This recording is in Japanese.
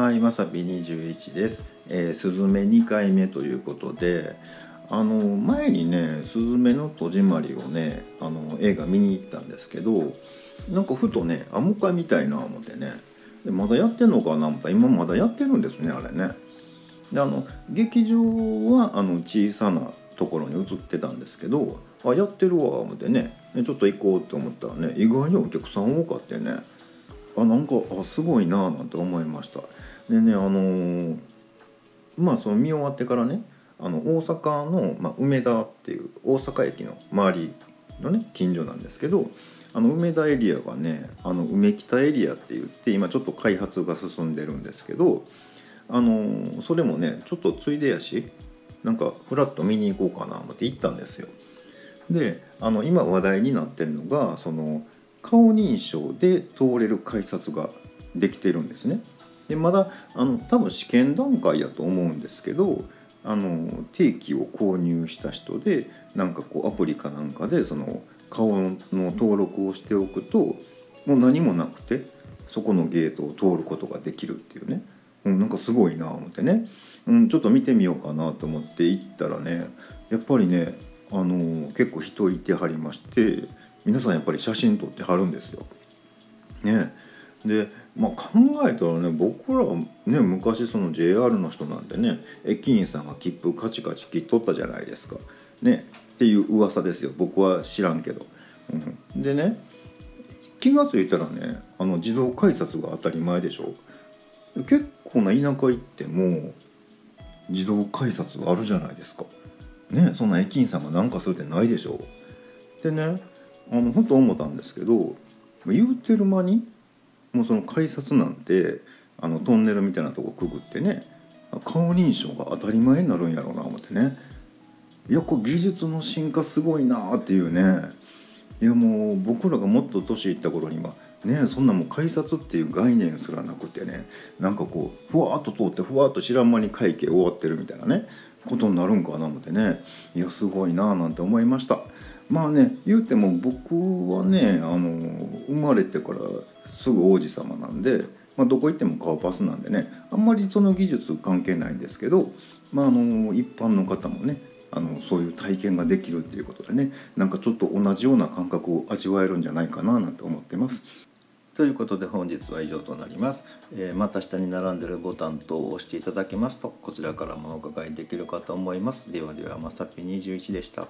はい、まさぴ21です。えー、スズメ2回目ということで、あの前にね、スズメの戸締まりをね、あの映画見に行ったんですけど、なんかふとね、あもう一回見たいな思ってね、でまだやってんのかな思ったら今まだやってるんですね、あれね。で、あの劇場はあの小さなところに映ってたんですけど、あやってるわ思ってね、ちょっと行こうと思ったらね、意外にお客さん多かってね。あなんかあすごいなあなんて思いました。でねあのーまあその見終わってからねあの大阪の、まあ、梅田っていう大阪駅の周りのね近所なんですけどあの梅田エリアがねあの梅北エリアって言って今ちょっと開発が進んでるんですけどあのーそれもねちょっとついでやしなんかフラッと見に行こうかな思って行ったんですよ。であの今話題になってるのがその顔認証で通れる改札ができてるんですね。でまだあの多分試験段階やと思うんですけどあの定期を購入した人でなんかこうアプリかなんかでその顔の登録をしておくともう何もなくてそこのゲートを通ることができるっていうね、うん、なんかすごいなあ思ってね、うん、ちょっと見てみようかなと思って行ったらねやっぱりねあの結構人いてはりまして皆さんやっぱり写真撮ってはるんですよ。ねで、まあ、考えたらね僕らね昔その JR の人なんてね駅員さんが切符カチカチ切っとったじゃないですか。ねっていう噂ですよ僕は知らんけど。うん、でね気が付いたらねあの自動改札が当たり前でしょ。結構な田舎行っても自動改札あるじゃないですか。ねそんな駅員さんが何かするってないでしょ。でねあの本当思ったんですけど言うてる間にもうその改札なんてあのトンネルみたいなとこくぐってね顔認証が当たり前になるんやろうな思ってね。いやこれ技術の進化すごいなっていうね。いやもう僕らがもっと年いった頃にはねそんなもう改札っていう概念すらなくてねなんかこうふわっと通ってふわっと知らん間に会計終わってるみたいなねことになるんかな思ってね。いやすごいななんて思いました。まあね言うても僕はねあの生まれてからすぐ王子様なんで、まあ、どこ行っても顔パスなんでねあんまりその技術関係ないんですけど、まあ、あの一般の方もねあのそういう体験ができるっていうことでねなんかちょっと同じような感覚を味わえるんじゃないかななんて思ってます。ということで本日は以上となります、えーまた下に並んでるボタン等を押していただけますとこちらからもお伺いできるかと思います。ではではまさぴ21でした。